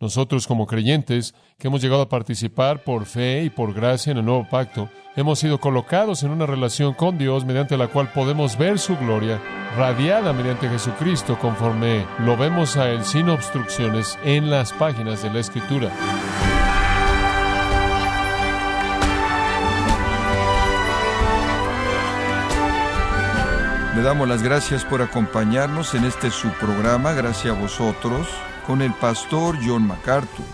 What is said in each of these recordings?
Nosotros como creyentes que hemos llegado a participar por fe y por gracia en el nuevo pacto, hemos sido colocados en una relación con Dios mediante la cual podemos ver su gloria radiada mediante Jesucristo conforme lo vemos a Él sin obstrucciones en las páginas de la Escritura. Le damos las gracias por acompañarnos en este su programa, gracias a vosotros con el pastor John MacArthur.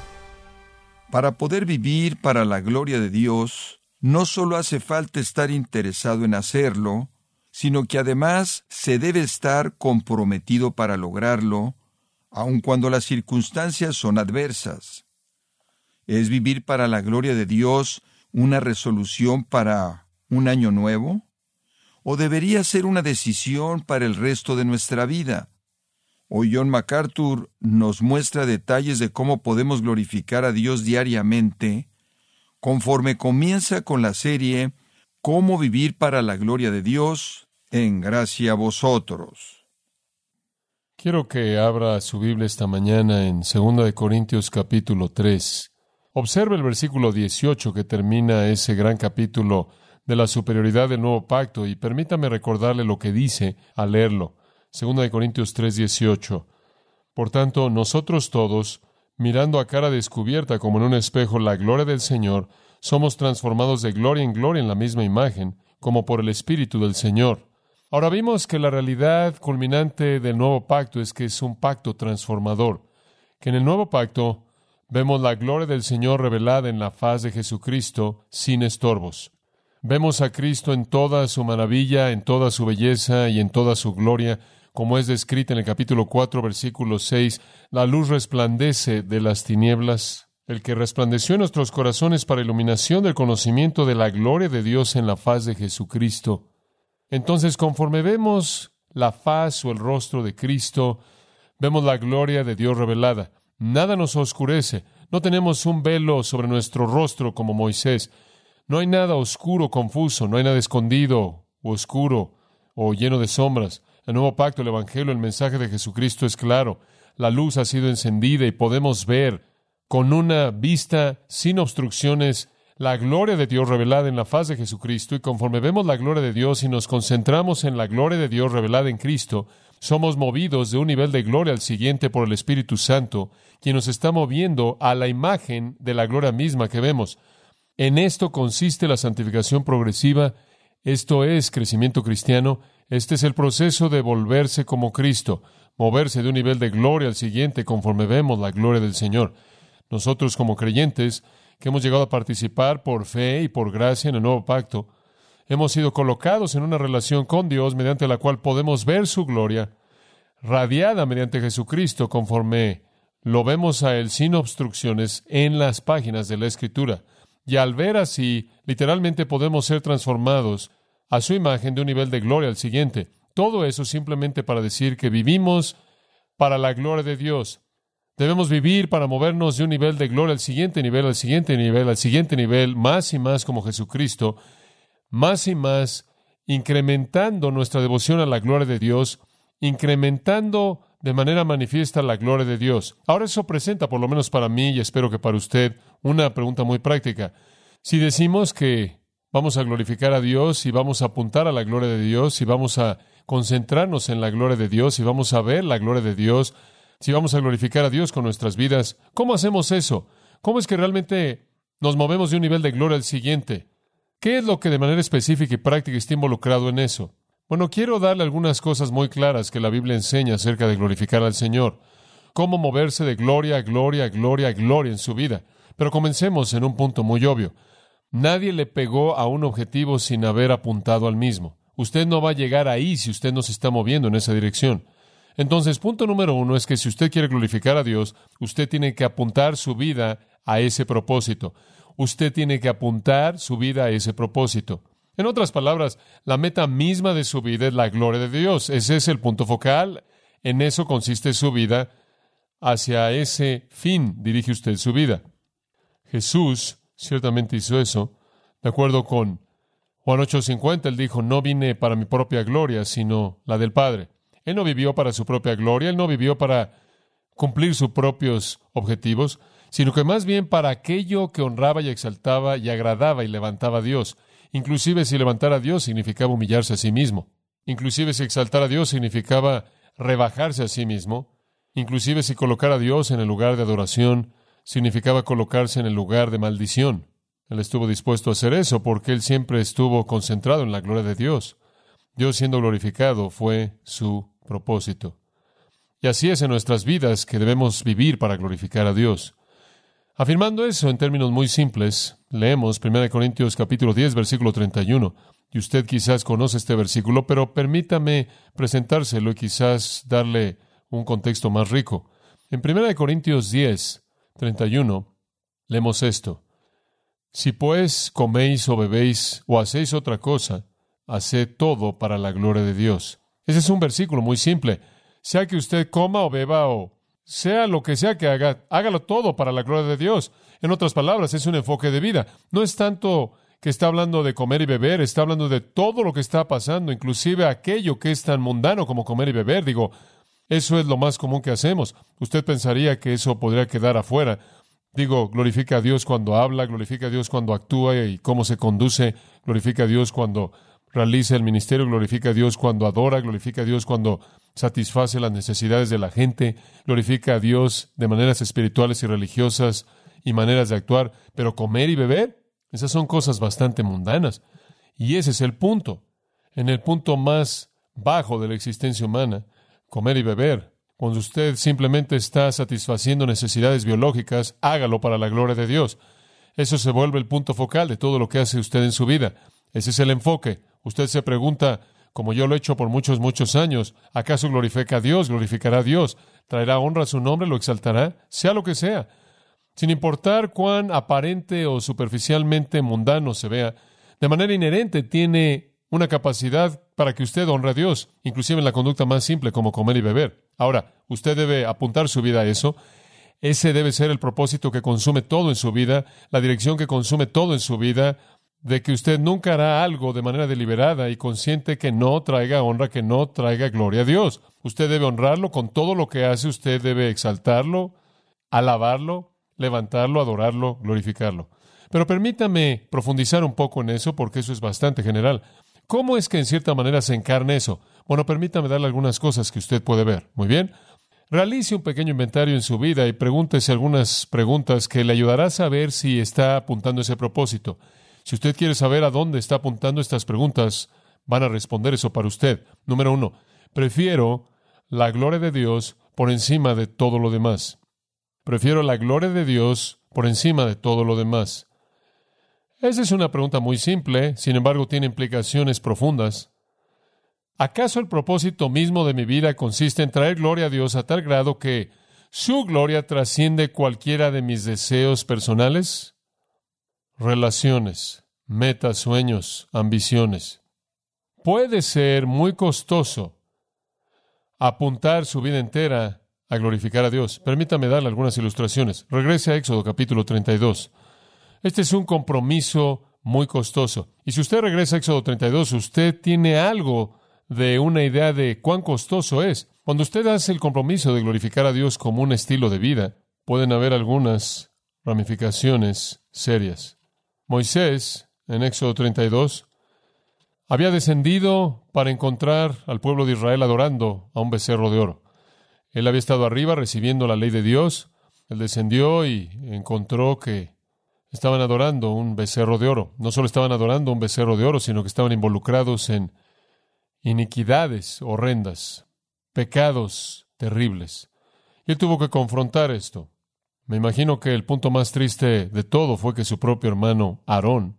Para poder vivir para la gloria de Dios, no solo hace falta estar interesado en hacerlo, sino que además se debe estar comprometido para lograrlo, aun cuando las circunstancias son adversas. ¿Es vivir para la gloria de Dios una resolución para un año nuevo? ¿O debería ser una decisión para el resto de nuestra vida? Hoy John MacArthur nos muestra detalles de cómo podemos glorificar a Dios diariamente, conforme comienza con la serie Cómo vivir para la gloria de Dios, en gracia a vosotros. Quiero que abra su Biblia esta mañana en 2 Corintios capítulo 3. Observe el versículo 18 que termina ese gran capítulo de la superioridad del nuevo pacto y permítame recordarle lo que dice al leerlo. Segunda de Corintios 3:18. Por tanto, nosotros todos, mirando a cara descubierta como en un espejo la gloria del Señor, somos transformados de gloria en gloria en la misma imagen, como por el Espíritu del Señor. Ahora vimos que la realidad culminante del nuevo pacto es que es un pacto transformador, que en el nuevo pacto vemos la gloria del Señor revelada en la faz de Jesucristo sin estorbos. Vemos a Cristo en toda su maravilla, en toda su belleza y en toda su gloria, como es descrita en el capítulo 4, versículo 6, la luz resplandece de las tinieblas, el que resplandeció en nuestros corazones para iluminación del conocimiento de la gloria de Dios en la faz de Jesucristo. Entonces, conforme vemos la faz o el rostro de Cristo, vemos la gloria de Dios revelada. Nada nos oscurece, no tenemos un velo sobre nuestro rostro como Moisés. No hay nada oscuro, confuso, no hay nada escondido o oscuro o lleno de sombras. El nuevo pacto, el Evangelio, el mensaje de Jesucristo es claro. La luz ha sido encendida y podemos ver con una vista sin obstrucciones la gloria de Dios revelada en la faz de Jesucristo y conforme vemos la gloria de Dios y nos concentramos en la gloria de Dios revelada en Cristo, somos movidos de un nivel de gloria al siguiente por el Espíritu Santo, quien nos está moviendo a la imagen de la gloria misma que vemos. En esto consiste la santificación progresiva, esto es crecimiento cristiano, este es el proceso de volverse como Cristo, moverse de un nivel de gloria al siguiente conforme vemos la gloria del Señor. Nosotros como creyentes, que hemos llegado a participar por fe y por gracia en el nuevo pacto, hemos sido colocados en una relación con Dios mediante la cual podemos ver su gloria, radiada mediante Jesucristo conforme lo vemos a Él sin obstrucciones en las páginas de la Escritura. Y al ver así, literalmente podemos ser transformados a su imagen de un nivel de gloria al siguiente. Todo eso simplemente para decir que vivimos para la gloria de Dios. Debemos vivir para movernos de un nivel de gloria al siguiente nivel, al siguiente nivel, al siguiente nivel, más y más como Jesucristo, más y más incrementando nuestra devoción a la gloria de Dios, incrementando de manera manifiesta la gloria de Dios. Ahora eso presenta, por lo menos para mí y espero que para usted, una pregunta muy práctica. Si decimos que vamos a glorificar a Dios y vamos a apuntar a la gloria de Dios y vamos a concentrarnos en la gloria de Dios y vamos a ver la gloria de Dios, si vamos a glorificar a Dios con nuestras vidas, ¿cómo hacemos eso? ¿Cómo es que realmente nos movemos de un nivel de gloria al siguiente? ¿Qué es lo que de manera específica y práctica está involucrado en eso? Bueno, quiero darle algunas cosas muy claras que la Biblia enseña acerca de glorificar al Señor. Cómo moverse de gloria a gloria gloria a gloria en su vida. Pero comencemos en un punto muy obvio. Nadie le pegó a un objetivo sin haber apuntado al mismo. Usted no va a llegar ahí si usted no se está moviendo en esa dirección. Entonces, punto número uno es que si usted quiere glorificar a Dios, usted tiene que apuntar su vida a ese propósito. Usted tiene que apuntar su vida a ese propósito. En otras palabras, la meta misma de su vida es la gloria de Dios. Ese es el punto focal. En eso consiste su vida. Hacia ese fin dirige usted su vida. Jesús ciertamente hizo eso. De acuerdo con Juan 8:50, él dijo, no vine para mi propia gloria, sino la del Padre. Él no vivió para su propia gloria, él no vivió para cumplir sus propios objetivos, sino que más bien para aquello que honraba y exaltaba y agradaba y levantaba a Dios. Inclusive si levantar a Dios significaba humillarse a sí mismo. Inclusive si exaltar a Dios significaba rebajarse a sí mismo. Inclusive si colocar a Dios en el lugar de adoración significaba colocarse en el lugar de maldición. Él estuvo dispuesto a hacer eso porque él siempre estuvo concentrado en la gloria de Dios. Dios siendo glorificado fue su propósito. Y así es en nuestras vidas que debemos vivir para glorificar a Dios. Afirmando eso en términos muy simples, leemos 1 Corintios capítulo 10 versículo 31. Y usted quizás conoce este versículo, pero permítame presentárselo y quizás darle un contexto más rico. En 1 Corintios 10, 31, leemos esto. Si pues coméis o bebéis o hacéis otra cosa, haced todo para la gloria de Dios. Ese es un versículo muy simple. Sea que usted coma o beba o sea lo que sea que haga, hágalo todo para la gloria de Dios. En otras palabras, es un enfoque de vida. No es tanto que está hablando de comer y beber, está hablando de todo lo que está pasando, inclusive aquello que es tan mundano como comer y beber. Digo, eso es lo más común que hacemos. Usted pensaría que eso podría quedar afuera. Digo, glorifica a Dios cuando habla, glorifica a Dios cuando actúa y cómo se conduce, glorifica a Dios cuando realiza el ministerio, glorifica a Dios cuando adora, glorifica a Dios cuando satisface las necesidades de la gente, glorifica a Dios de maneras espirituales y religiosas y maneras de actuar, pero comer y beber, esas son cosas bastante mundanas. Y ese es el punto. En el punto más bajo de la existencia humana, comer y beber. Cuando usted simplemente está satisfaciendo necesidades biológicas, hágalo para la gloria de Dios. Eso se vuelve el punto focal de todo lo que hace usted en su vida. Ese es el enfoque. Usted se pregunta, como yo lo he hecho por muchos, muchos años. ¿Acaso glorifica a Dios? ¿Glorificará a Dios? ¿Traerá honra a su nombre? ¿Lo exaltará? Sea lo que sea. Sin importar cuán aparente o superficialmente mundano se vea, de manera inherente tiene una capacidad para que usted honre a Dios, inclusive en la conducta más simple como comer y beber. Ahora, usted debe apuntar su vida a eso. Ese debe ser el propósito que consume todo en su vida, la dirección que consume todo en su vida, de que usted nunca hará algo de manera deliberada y consciente que no traiga honra, que no traiga gloria a Dios. Usted debe honrarlo con todo lo que hace, usted debe exaltarlo, alabarlo, levantarlo, adorarlo, glorificarlo. Pero permítame profundizar un poco en eso porque eso es bastante general. ¿Cómo es que en cierta manera se encarna eso? Bueno, permítame darle algunas cosas que usted puede ver. Muy bien. Realice un pequeño inventario en su vida y pregúntese algunas preguntas que le ayudará a saber si está apuntando ese propósito. Si usted quiere saber a dónde está apuntando estas preguntas, van a responder eso para usted. Número uno, prefiero la gloria de Dios por encima de todo lo demás. Prefiero la gloria de Dios por encima de todo lo demás. Esa es una pregunta muy simple, sin embargo tiene implicaciones profundas. ¿Acaso el propósito mismo de mi vida consiste en traer gloria a Dios a tal grado que su gloria trasciende cualquiera de mis deseos personales? relaciones, metas, sueños, ambiciones. Puede ser muy costoso apuntar su vida entera a glorificar a Dios. Permítame darle algunas ilustraciones. Regrese a Éxodo capítulo 32. Este es un compromiso muy costoso. Y si usted regresa a Éxodo 32, usted tiene algo de una idea de cuán costoso es. Cuando usted hace el compromiso de glorificar a Dios como un estilo de vida, pueden haber algunas ramificaciones serias. Moisés, en Éxodo 32, había descendido para encontrar al pueblo de Israel adorando a un becerro de oro. Él había estado arriba recibiendo la ley de Dios. Él descendió y encontró que estaban adorando un becerro de oro. No solo estaban adorando un becerro de oro, sino que estaban involucrados en iniquidades horrendas, pecados terribles. Y él tuvo que confrontar esto. Me imagino que el punto más triste de todo fue que su propio hermano Aarón,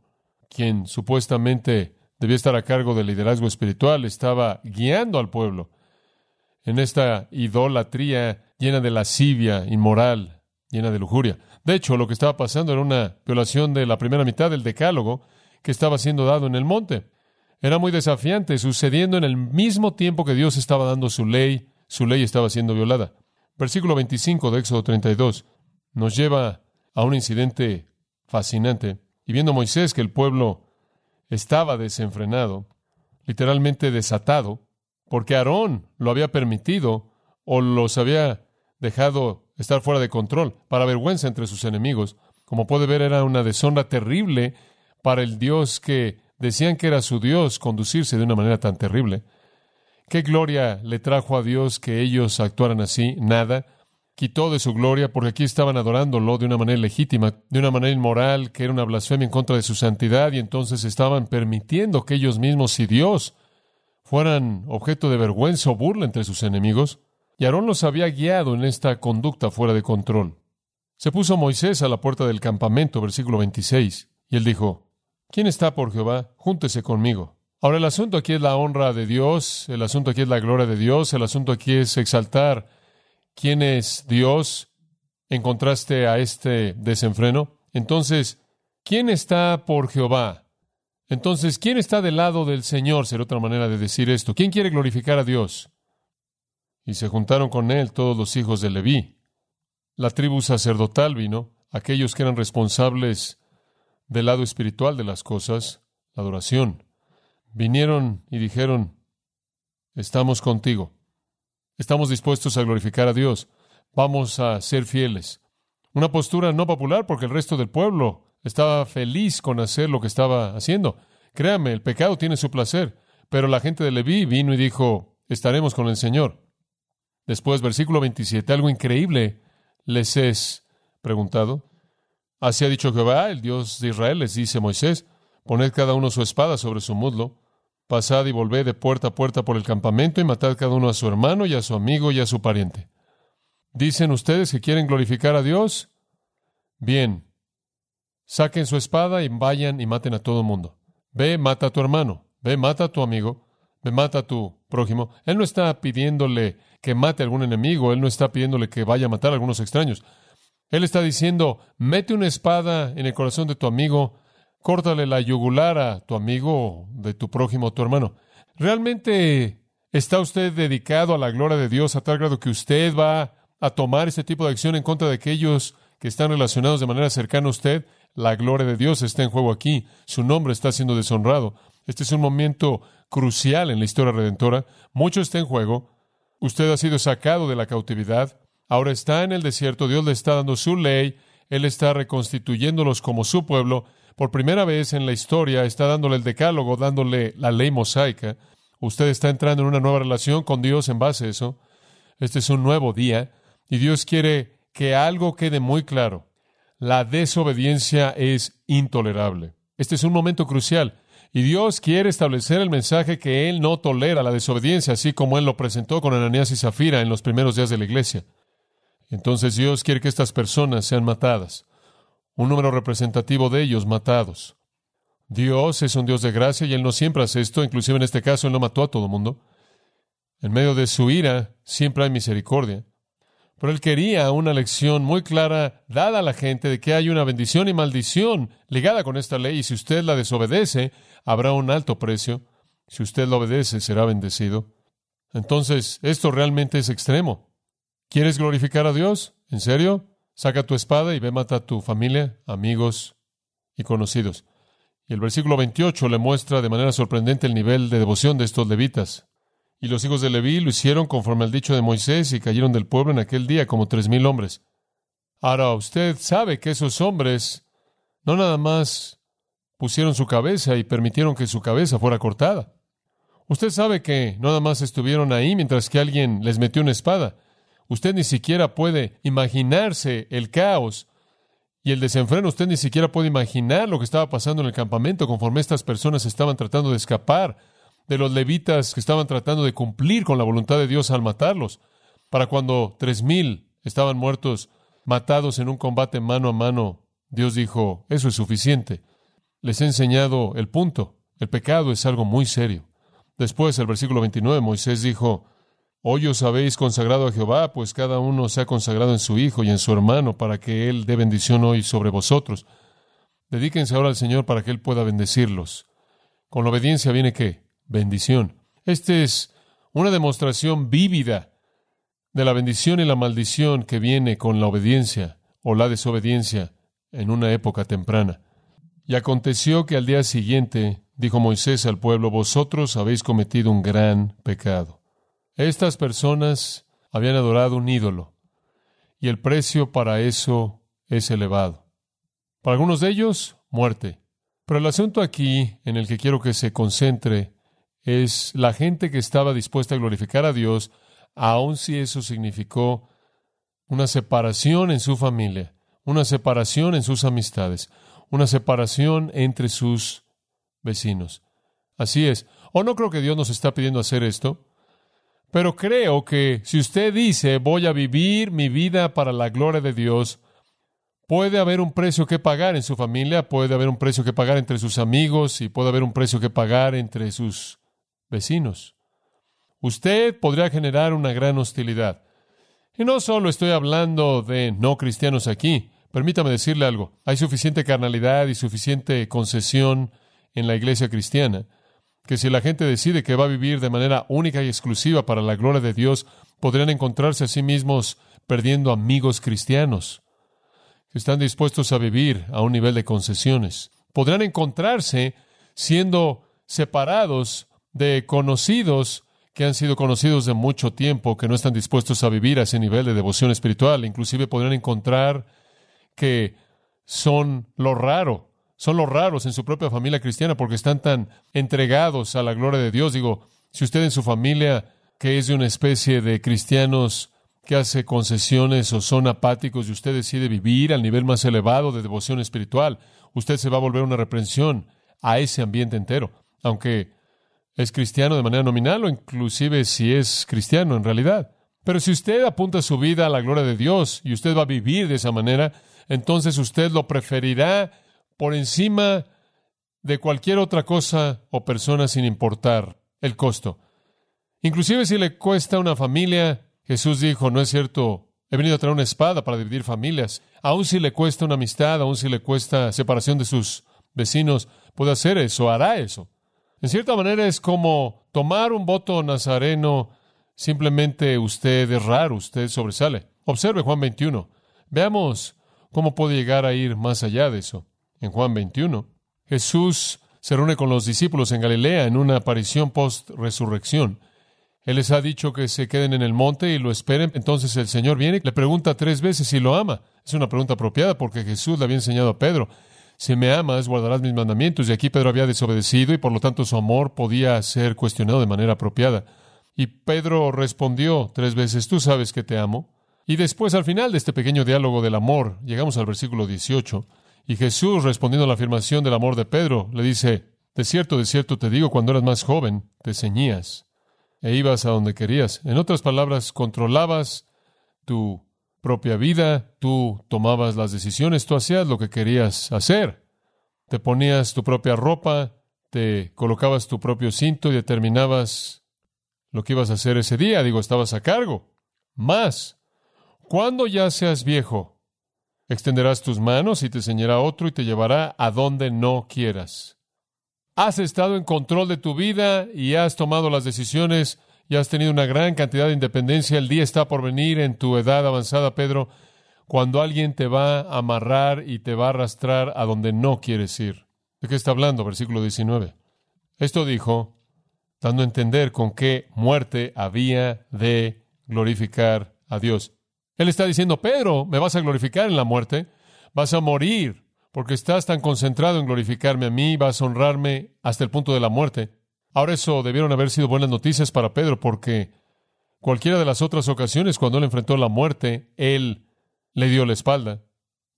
quien supuestamente debía estar a cargo del liderazgo espiritual, estaba guiando al pueblo en esta idolatría llena de lascivia, inmoral, llena de lujuria. De hecho, lo que estaba pasando era una violación de la primera mitad del decálogo que estaba siendo dado en el monte. Era muy desafiante, sucediendo en el mismo tiempo que Dios estaba dando su ley, su ley estaba siendo violada. Versículo 25 de Éxodo 32 nos lleva a un incidente fascinante. Y viendo Moisés que el pueblo estaba desenfrenado, literalmente desatado, porque Aarón lo había permitido o los había dejado estar fuera de control, para vergüenza entre sus enemigos. Como puede ver, era una deshonra terrible para el Dios que decían que era su Dios conducirse de una manera tan terrible. ¿Qué gloria le trajo a Dios que ellos actuaran así? Nada. Quitó de su gloria porque aquí estaban adorándolo de una manera legítima, de una manera inmoral, que era una blasfemia en contra de su santidad, y entonces estaban permitiendo que ellos mismos y Dios fueran objeto de vergüenza o burla entre sus enemigos. Y Aarón los había guiado en esta conducta fuera de control. Se puso Moisés a la puerta del campamento, versículo 26, y él dijo, ¿Quién está por Jehová? Júntese conmigo. Ahora el asunto aquí es la honra de Dios, el asunto aquí es la gloria de Dios, el asunto aquí es exaltar quién es Dios en contraste a este desenfreno. Entonces, ¿quién está por Jehová? Entonces, ¿quién está del lado del Señor? Será otra manera de decir esto. ¿Quién quiere glorificar a Dios? Y se juntaron con él todos los hijos de Leví. La tribu sacerdotal vino, aquellos que eran responsables del lado espiritual de las cosas, la adoración. Vinieron y dijeron, estamos contigo, estamos dispuestos a glorificar a Dios, vamos a ser fieles. Una postura no popular porque el resto del pueblo estaba feliz con hacer lo que estaba haciendo. Créame, el pecado tiene su placer, pero la gente de Leví vino y dijo, estaremos con el Señor. Después, versículo 27, algo increíble les es preguntado. Así ha dicho Jehová, el Dios de Israel, les dice Moisés, poned cada uno su espada sobre su muslo, pasad y volved de puerta a puerta por el campamento y matad cada uno a su hermano y a su amigo y a su pariente. ¿Dicen ustedes que quieren glorificar a Dios? Bien, saquen su espada y vayan y maten a todo el mundo. Ve, mata a tu hermano, ve, mata a tu amigo, ve, mata a tu prójimo. Él no está pidiéndole que mate a algún enemigo, Él no está pidiéndole que vaya a matar a algunos extraños. Él está diciendo, mete una espada en el corazón de tu amigo, córtale la yugular a tu amigo, de tu prójimo, tu hermano. ¿Realmente está usted dedicado a la gloria de Dios a tal grado que usted va a tomar ese tipo de acción en contra de aquellos que están relacionados de manera cercana a usted? La gloria de Dios está en juego aquí. Su nombre está siendo deshonrado. Este es un momento crucial en la historia redentora. Mucho está en juego. Usted ha sido sacado de la cautividad, ahora está en el desierto, Dios le está dando su ley, Él está reconstituyéndolos como su pueblo. Por primera vez en la historia está dándole el decálogo, dándole la ley mosaica. Usted está entrando en una nueva relación con Dios en base a eso. Este es un nuevo día y Dios quiere que algo quede muy claro. La desobediencia es intolerable. Este es un momento crucial. Y Dios quiere establecer el mensaje que Él no tolera la desobediencia, así como Él lo presentó con Ananías y Zafira en los primeros días de la iglesia. Entonces Dios quiere que estas personas sean matadas, un número representativo de ellos matados. Dios es un Dios de gracia y Él no siempre hace esto, inclusive en este caso Él no mató a todo el mundo. En medio de su ira siempre hay misericordia. Pero él quería una lección muy clara dada a la gente de que hay una bendición y maldición ligada con esta ley y si usted la desobedece, habrá un alto precio. Si usted lo obedece, será bendecido. Entonces, esto realmente es extremo. ¿Quieres glorificar a Dios? ¿En serio? Saca tu espada y ve mata a tu familia, amigos y conocidos. Y el versículo 28 le muestra de manera sorprendente el nivel de devoción de estos levitas. Y los hijos de Leví lo hicieron conforme al dicho de Moisés y cayeron del pueblo en aquel día como tres mil hombres. Ahora usted sabe que esos hombres no nada más pusieron su cabeza y permitieron que su cabeza fuera cortada. Usted sabe que no nada más estuvieron ahí mientras que alguien les metió una espada. Usted ni siquiera puede imaginarse el caos y el desenfreno. Usted ni siquiera puede imaginar lo que estaba pasando en el campamento conforme estas personas estaban tratando de escapar de los levitas que estaban tratando de cumplir con la voluntad de Dios al matarlos. Para cuando tres mil estaban muertos, matados en un combate mano a mano, Dios dijo, eso es suficiente. Les he enseñado el punto. El pecado es algo muy serio. Después, el versículo 29, Moisés dijo, Hoy os habéis consagrado a Jehová, pues cada uno se ha consagrado en su hijo y en su hermano, para que Él dé bendición hoy sobre vosotros. Dedíquense ahora al Señor para que Él pueda bendecirlos. Con la obediencia viene qué? Bendición. Esta es una demostración vívida de la bendición y la maldición que viene con la obediencia o la desobediencia en una época temprana. Y aconteció que al día siguiente dijo Moisés al pueblo, vosotros habéis cometido un gran pecado. Estas personas habían adorado un ídolo. y el precio para eso es elevado. Para algunos de ellos, muerte. Pero el asunto aquí en el que quiero que se concentre es la gente que estaba dispuesta a glorificar a Dios, aun si eso significó una separación en su familia, una separación en sus amistades, una separación entre sus vecinos. Así es. O no creo que Dios nos está pidiendo hacer esto, pero creo que si usted dice voy a vivir mi vida para la gloria de Dios, puede haber un precio que pagar en su familia, puede haber un precio que pagar entre sus amigos y puede haber un precio que pagar entre sus vecinos. Usted podría generar una gran hostilidad. Y no solo estoy hablando de no cristianos aquí. Permítame decirle algo. Hay suficiente carnalidad y suficiente concesión en la iglesia cristiana que si la gente decide que va a vivir de manera única y exclusiva para la gloria de Dios, podrían encontrarse a sí mismos perdiendo amigos cristianos que están dispuestos a vivir a un nivel de concesiones. Podrán encontrarse siendo separados de conocidos que han sido conocidos de mucho tiempo, que no están dispuestos a vivir a ese nivel de devoción espiritual. Inclusive podrán encontrar que son lo raro, son los raros en su propia familia cristiana porque están tan entregados a la gloria de Dios. Digo, si usted en su familia, que es de una especie de cristianos que hace concesiones o son apáticos y usted decide vivir al nivel más elevado de devoción espiritual, usted se va a volver una reprensión a ese ambiente entero, aunque es cristiano de manera nominal o inclusive si es cristiano en realidad. Pero si usted apunta su vida a la gloria de Dios y usted va a vivir de esa manera, entonces usted lo preferirá por encima de cualquier otra cosa o persona sin importar el costo. Inclusive si le cuesta una familia, Jesús dijo, no es cierto, he venido a traer una espada para dividir familias. Aun si le cuesta una amistad, aun si le cuesta separación de sus vecinos, puede hacer eso, hará eso. En cierta manera es como tomar un voto nazareno, simplemente usted es raro, usted sobresale. Observe Juan 21. Veamos cómo puede llegar a ir más allá de eso. En Juan 21, Jesús se reúne con los discípulos en Galilea en una aparición post-resurrección. Él les ha dicho que se queden en el monte y lo esperen. Entonces el Señor viene y le pregunta tres veces si lo ama. Es una pregunta apropiada porque Jesús le había enseñado a Pedro si me amas, guardarás mis mandamientos. Y aquí Pedro había desobedecido y por lo tanto su amor podía ser cuestionado de manera apropiada. Y Pedro respondió tres veces, tú sabes que te amo. Y después, al final de este pequeño diálogo del amor, llegamos al versículo 18, y Jesús, respondiendo a la afirmación del amor de Pedro, le dice, de cierto, de cierto te digo, cuando eras más joven, te ceñías e ibas a donde querías. En otras palabras, controlabas tu propia vida, tú tomabas las decisiones, tú hacías lo que querías hacer. Te ponías tu propia ropa, te colocabas tu propio cinto y determinabas lo que ibas a hacer ese día. Digo, estabas a cargo. Más, cuando ya seas viejo, extenderás tus manos y te enseñará otro y te llevará a donde no quieras. Has estado en control de tu vida y has tomado las decisiones ya has tenido una gran cantidad de independencia. El día está por venir en tu edad avanzada, Pedro, cuando alguien te va a amarrar y te va a arrastrar a donde no quieres ir. ¿De qué está hablando? Versículo 19. Esto dijo, dando a entender con qué muerte había de glorificar a Dios. Él está diciendo, Pedro, me vas a glorificar en la muerte, vas a morir, porque estás tan concentrado en glorificarme a mí, vas a honrarme hasta el punto de la muerte. Ahora eso debieron haber sido buenas noticias para Pedro porque cualquiera de las otras ocasiones cuando él enfrentó la muerte, él le dio la espalda.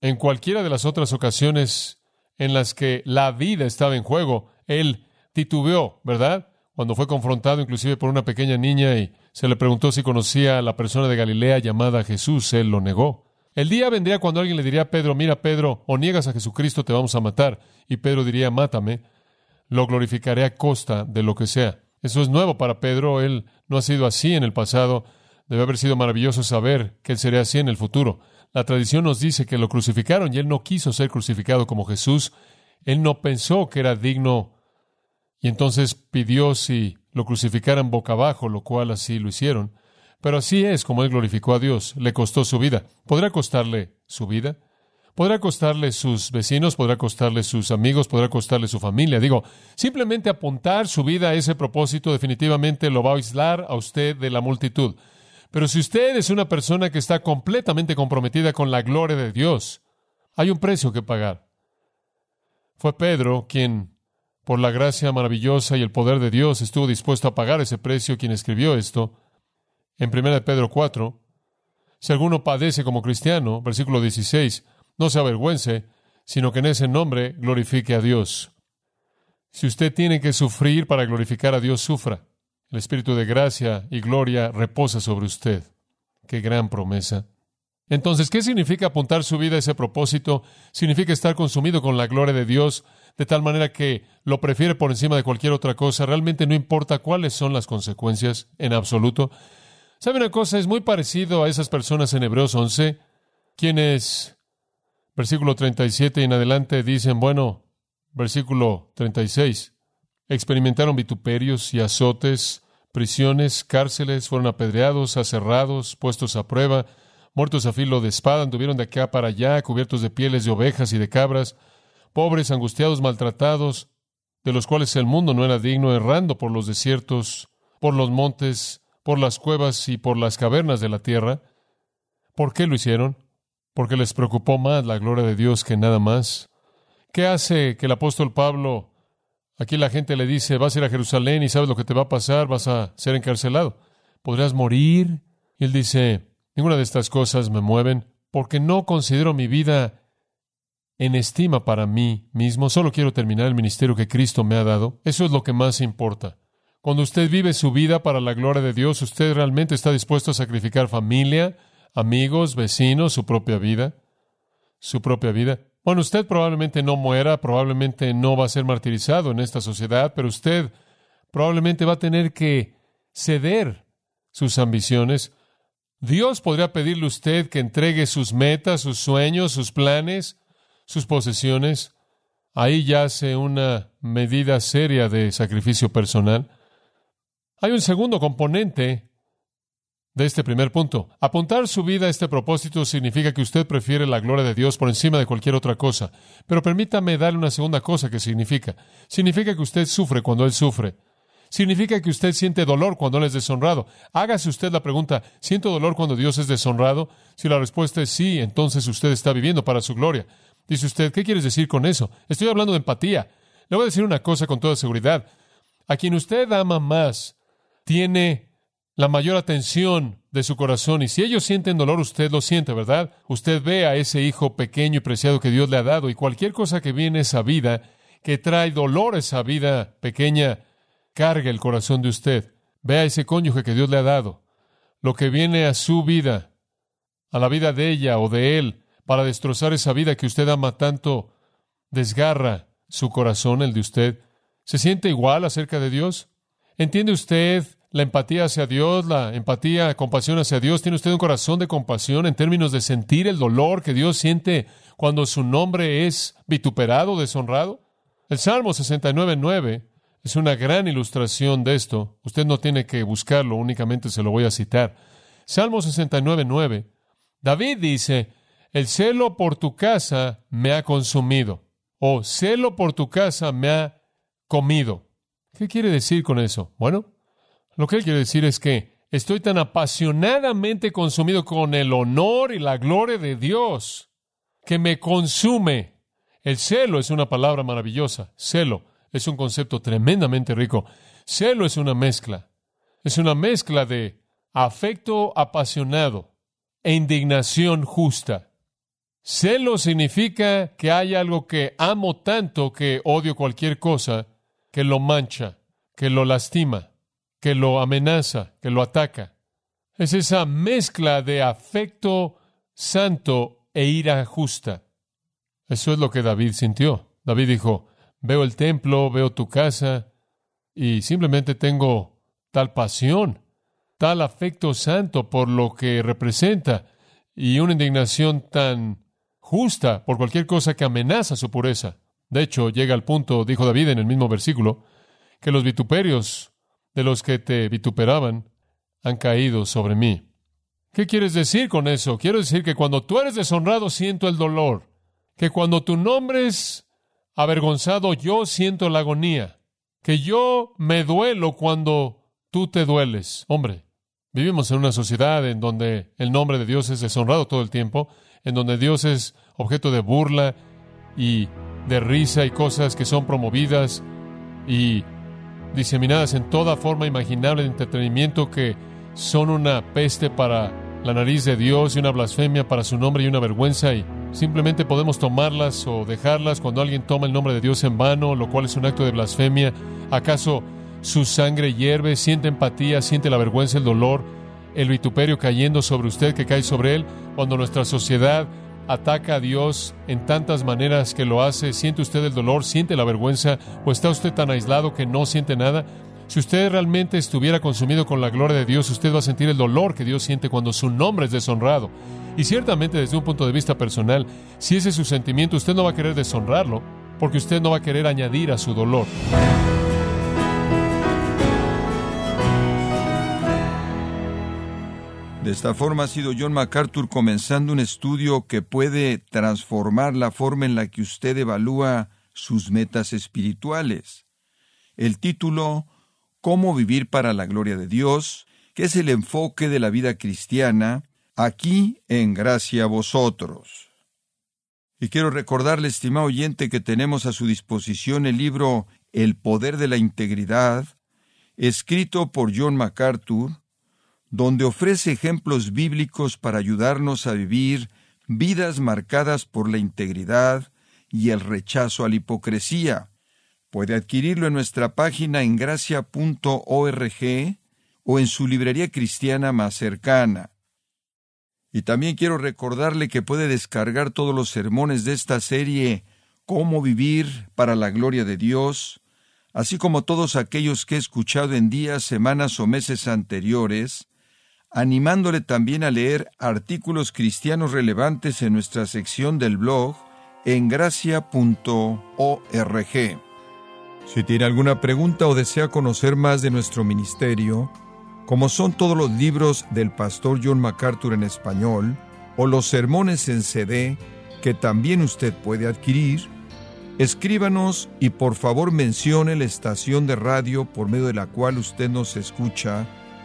En cualquiera de las otras ocasiones en las que la vida estaba en juego, él titubeó, ¿verdad? Cuando fue confrontado inclusive por una pequeña niña y se le preguntó si conocía a la persona de Galilea llamada Jesús, él lo negó. El día vendría cuando alguien le diría a Pedro, mira Pedro, o niegas a Jesucristo, te vamos a matar. Y Pedro diría, mátame lo glorificaré a costa de lo que sea. Eso es nuevo para Pedro, él no ha sido así en el pasado, debe haber sido maravilloso saber que él sería así en el futuro. La tradición nos dice que lo crucificaron y él no quiso ser crucificado como Jesús, él no pensó que era digno y entonces pidió si lo crucificaran boca abajo, lo cual así lo hicieron. Pero así es como él glorificó a Dios, le costó su vida. ¿Podrá costarle su vida? Podrá costarle sus vecinos, podrá costarle sus amigos, podrá costarle su familia. Digo, simplemente apuntar su vida a ese propósito definitivamente lo va a aislar a usted de la multitud. Pero si usted es una persona que está completamente comprometida con la gloria de Dios, hay un precio que pagar. Fue Pedro quien, por la gracia maravillosa y el poder de Dios, estuvo dispuesto a pagar ese precio, quien escribió esto en 1 Pedro 4. Si alguno padece como cristiano, versículo 16, no se avergüence, sino que en ese nombre glorifique a Dios. Si usted tiene que sufrir para glorificar a Dios, sufra. El Espíritu de gracia y gloria reposa sobre usted. Qué gran promesa. Entonces, ¿qué significa apuntar su vida a ese propósito? Significa estar consumido con la gloria de Dios, de tal manera que lo prefiere por encima de cualquier otra cosa. Realmente no importa cuáles son las consecuencias, en absoluto. ¿Sabe una cosa? Es muy parecido a esas personas en Hebreos 11, quienes, versículo 37 y en adelante, dicen, bueno, versículo 36, experimentaron vituperios y azotes, prisiones, cárceles, fueron apedreados, aserrados, puestos a prueba, muertos a filo de espada, anduvieron de acá para allá, cubiertos de pieles de ovejas y de cabras, pobres, angustiados, maltratados, de los cuales el mundo no era digno, errando por los desiertos, por los montes, por las cuevas y por las cavernas de la tierra. ¿Por qué lo hicieron? Porque les preocupó más la gloria de Dios que nada más. ¿Qué hace que el apóstol Pablo, aquí la gente le dice, vas a ir a Jerusalén y sabes lo que te va a pasar, vas a ser encarcelado, podrías morir? Y él dice, ninguna de estas cosas me mueven porque no considero mi vida en estima para mí mismo, solo quiero terminar el ministerio que Cristo me ha dado. Eso es lo que más importa. Cuando usted vive su vida para la gloria de Dios, usted realmente está dispuesto a sacrificar familia, amigos, vecinos, su propia vida, su propia vida. Bueno, usted probablemente no muera, probablemente no va a ser martirizado en esta sociedad, pero usted probablemente va a tener que ceder sus ambiciones. Dios podría pedirle a usted que entregue sus metas, sus sueños, sus planes, sus posesiones. Ahí yace una medida seria de sacrificio personal. Hay un segundo componente de este primer punto. Apuntar su vida a este propósito significa que usted prefiere la gloria de Dios por encima de cualquier otra cosa. Pero permítame darle una segunda cosa que significa. Significa que usted sufre cuando Él sufre. Significa que usted siente dolor cuando Él es deshonrado. Hágase usted la pregunta, ¿siento dolor cuando Dios es deshonrado? Si la respuesta es sí, entonces usted está viviendo para su gloria. Dice usted, ¿qué quieres decir con eso? Estoy hablando de empatía. Le voy a decir una cosa con toda seguridad. A quien usted ama más, tiene la mayor atención de su corazón. Y si ellos sienten dolor, usted lo siente, ¿verdad? Usted ve a ese hijo pequeño y preciado que Dios le ha dado y cualquier cosa que viene a esa vida, que trae dolor a esa vida pequeña, carga el corazón de usted. Ve a ese cónyuge que Dios le ha dado. Lo que viene a su vida, a la vida de ella o de él, para destrozar esa vida que usted ama tanto, desgarra su corazón, el de usted. ¿Se siente igual acerca de Dios? ¿Entiende usted la empatía hacia Dios, la empatía, compasión hacia Dios. ¿Tiene usted un corazón de compasión en términos de sentir el dolor que Dios siente cuando su nombre es vituperado, deshonrado? El Salmo 69.9 es una gran ilustración de esto. Usted no tiene que buscarlo, únicamente se lo voy a citar. Salmo 69.9. David dice, el celo por tu casa me ha consumido, o celo por tu casa me ha comido. ¿Qué quiere decir con eso? Bueno, lo que él quiere decir es que estoy tan apasionadamente consumido con el honor y la gloria de Dios que me consume. El celo es una palabra maravillosa. Celo es un concepto tremendamente rico. Celo es una mezcla. Es una mezcla de afecto apasionado e indignación justa. Celo significa que hay algo que amo tanto que odio cualquier cosa que lo mancha, que lo lastima que lo amenaza, que lo ataca. Es esa mezcla de afecto santo e ira justa. Eso es lo que David sintió. David dijo, veo el templo, veo tu casa, y simplemente tengo tal pasión, tal afecto santo por lo que representa, y una indignación tan justa por cualquier cosa que amenaza su pureza. De hecho, llega al punto, dijo David en el mismo versículo, que los vituperios de los que te vituperaban han caído sobre mí. ¿Qué quieres decir con eso? Quiero decir que cuando tú eres deshonrado siento el dolor, que cuando tu nombre es avergonzado yo siento la agonía, que yo me duelo cuando tú te dueles. Hombre, Vivimos en una sociedad en donde el nombre de Dios es deshonrado todo el tiempo, en donde Dios es objeto de burla y de risa y cosas que son promovidas y diseminadas en toda forma imaginable de entretenimiento que son una peste para la nariz de Dios y una blasfemia para su nombre y una vergüenza y simplemente podemos tomarlas o dejarlas cuando alguien toma el nombre de Dios en vano, lo cual es un acto de blasfemia. ¿Acaso su sangre hierve, siente empatía, siente la vergüenza, el dolor, el vituperio cayendo sobre usted que cae sobre él? Cuando nuestra sociedad ataca a Dios en tantas maneras que lo hace, ¿siente usted el dolor, siente la vergüenza o está usted tan aislado que no siente nada? Si usted realmente estuviera consumido con la gloria de Dios, usted va a sentir el dolor que Dios siente cuando su nombre es deshonrado. Y ciertamente desde un punto de vista personal, si ese es su sentimiento, usted no va a querer deshonrarlo, porque usted no va a querer añadir a su dolor. De esta forma ha sido John MacArthur comenzando un estudio que puede transformar la forma en la que usted evalúa sus metas espirituales. El título Cómo vivir para la gloria de Dios, que es el enfoque de la vida cristiana, aquí en gracia a vosotros. Y quiero recordarle, estimado oyente, que tenemos a su disposición el libro El poder de la integridad, escrito por John MacArthur, donde ofrece ejemplos bíblicos para ayudarnos a vivir vidas marcadas por la integridad y el rechazo a la hipocresía, Puede adquirirlo en nuestra página en gracia.org o en su librería cristiana más cercana. Y también quiero recordarle que puede descargar todos los sermones de esta serie Cómo vivir para la gloria de Dios, así como todos aquellos que he escuchado en días, semanas o meses anteriores, animándole también a leer artículos cristianos relevantes en nuestra sección del blog en gracia.org. Si tiene alguna pregunta o desea conocer más de nuestro ministerio, como son todos los libros del pastor John MacArthur en español, o los sermones en CD que también usted puede adquirir, escríbanos y por favor mencione la estación de radio por medio de la cual usted nos escucha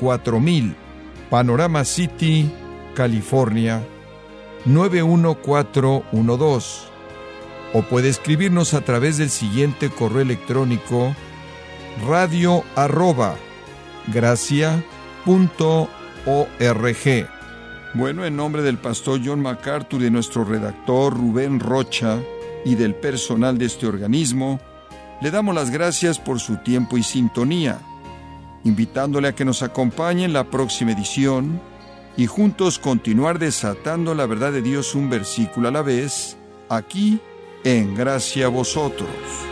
4000, Panorama City, California 91412 o puede escribirnos a través del siguiente correo electrónico radio arroba Bueno, en nombre del pastor John MacArthur, de nuestro redactor Rubén Rocha y del personal de este organismo, le damos las gracias por su tiempo y sintonía, invitándole a que nos acompañe en la próxima edición y juntos continuar desatando la verdad de Dios un versículo a la vez, aquí en gracia a vosotros.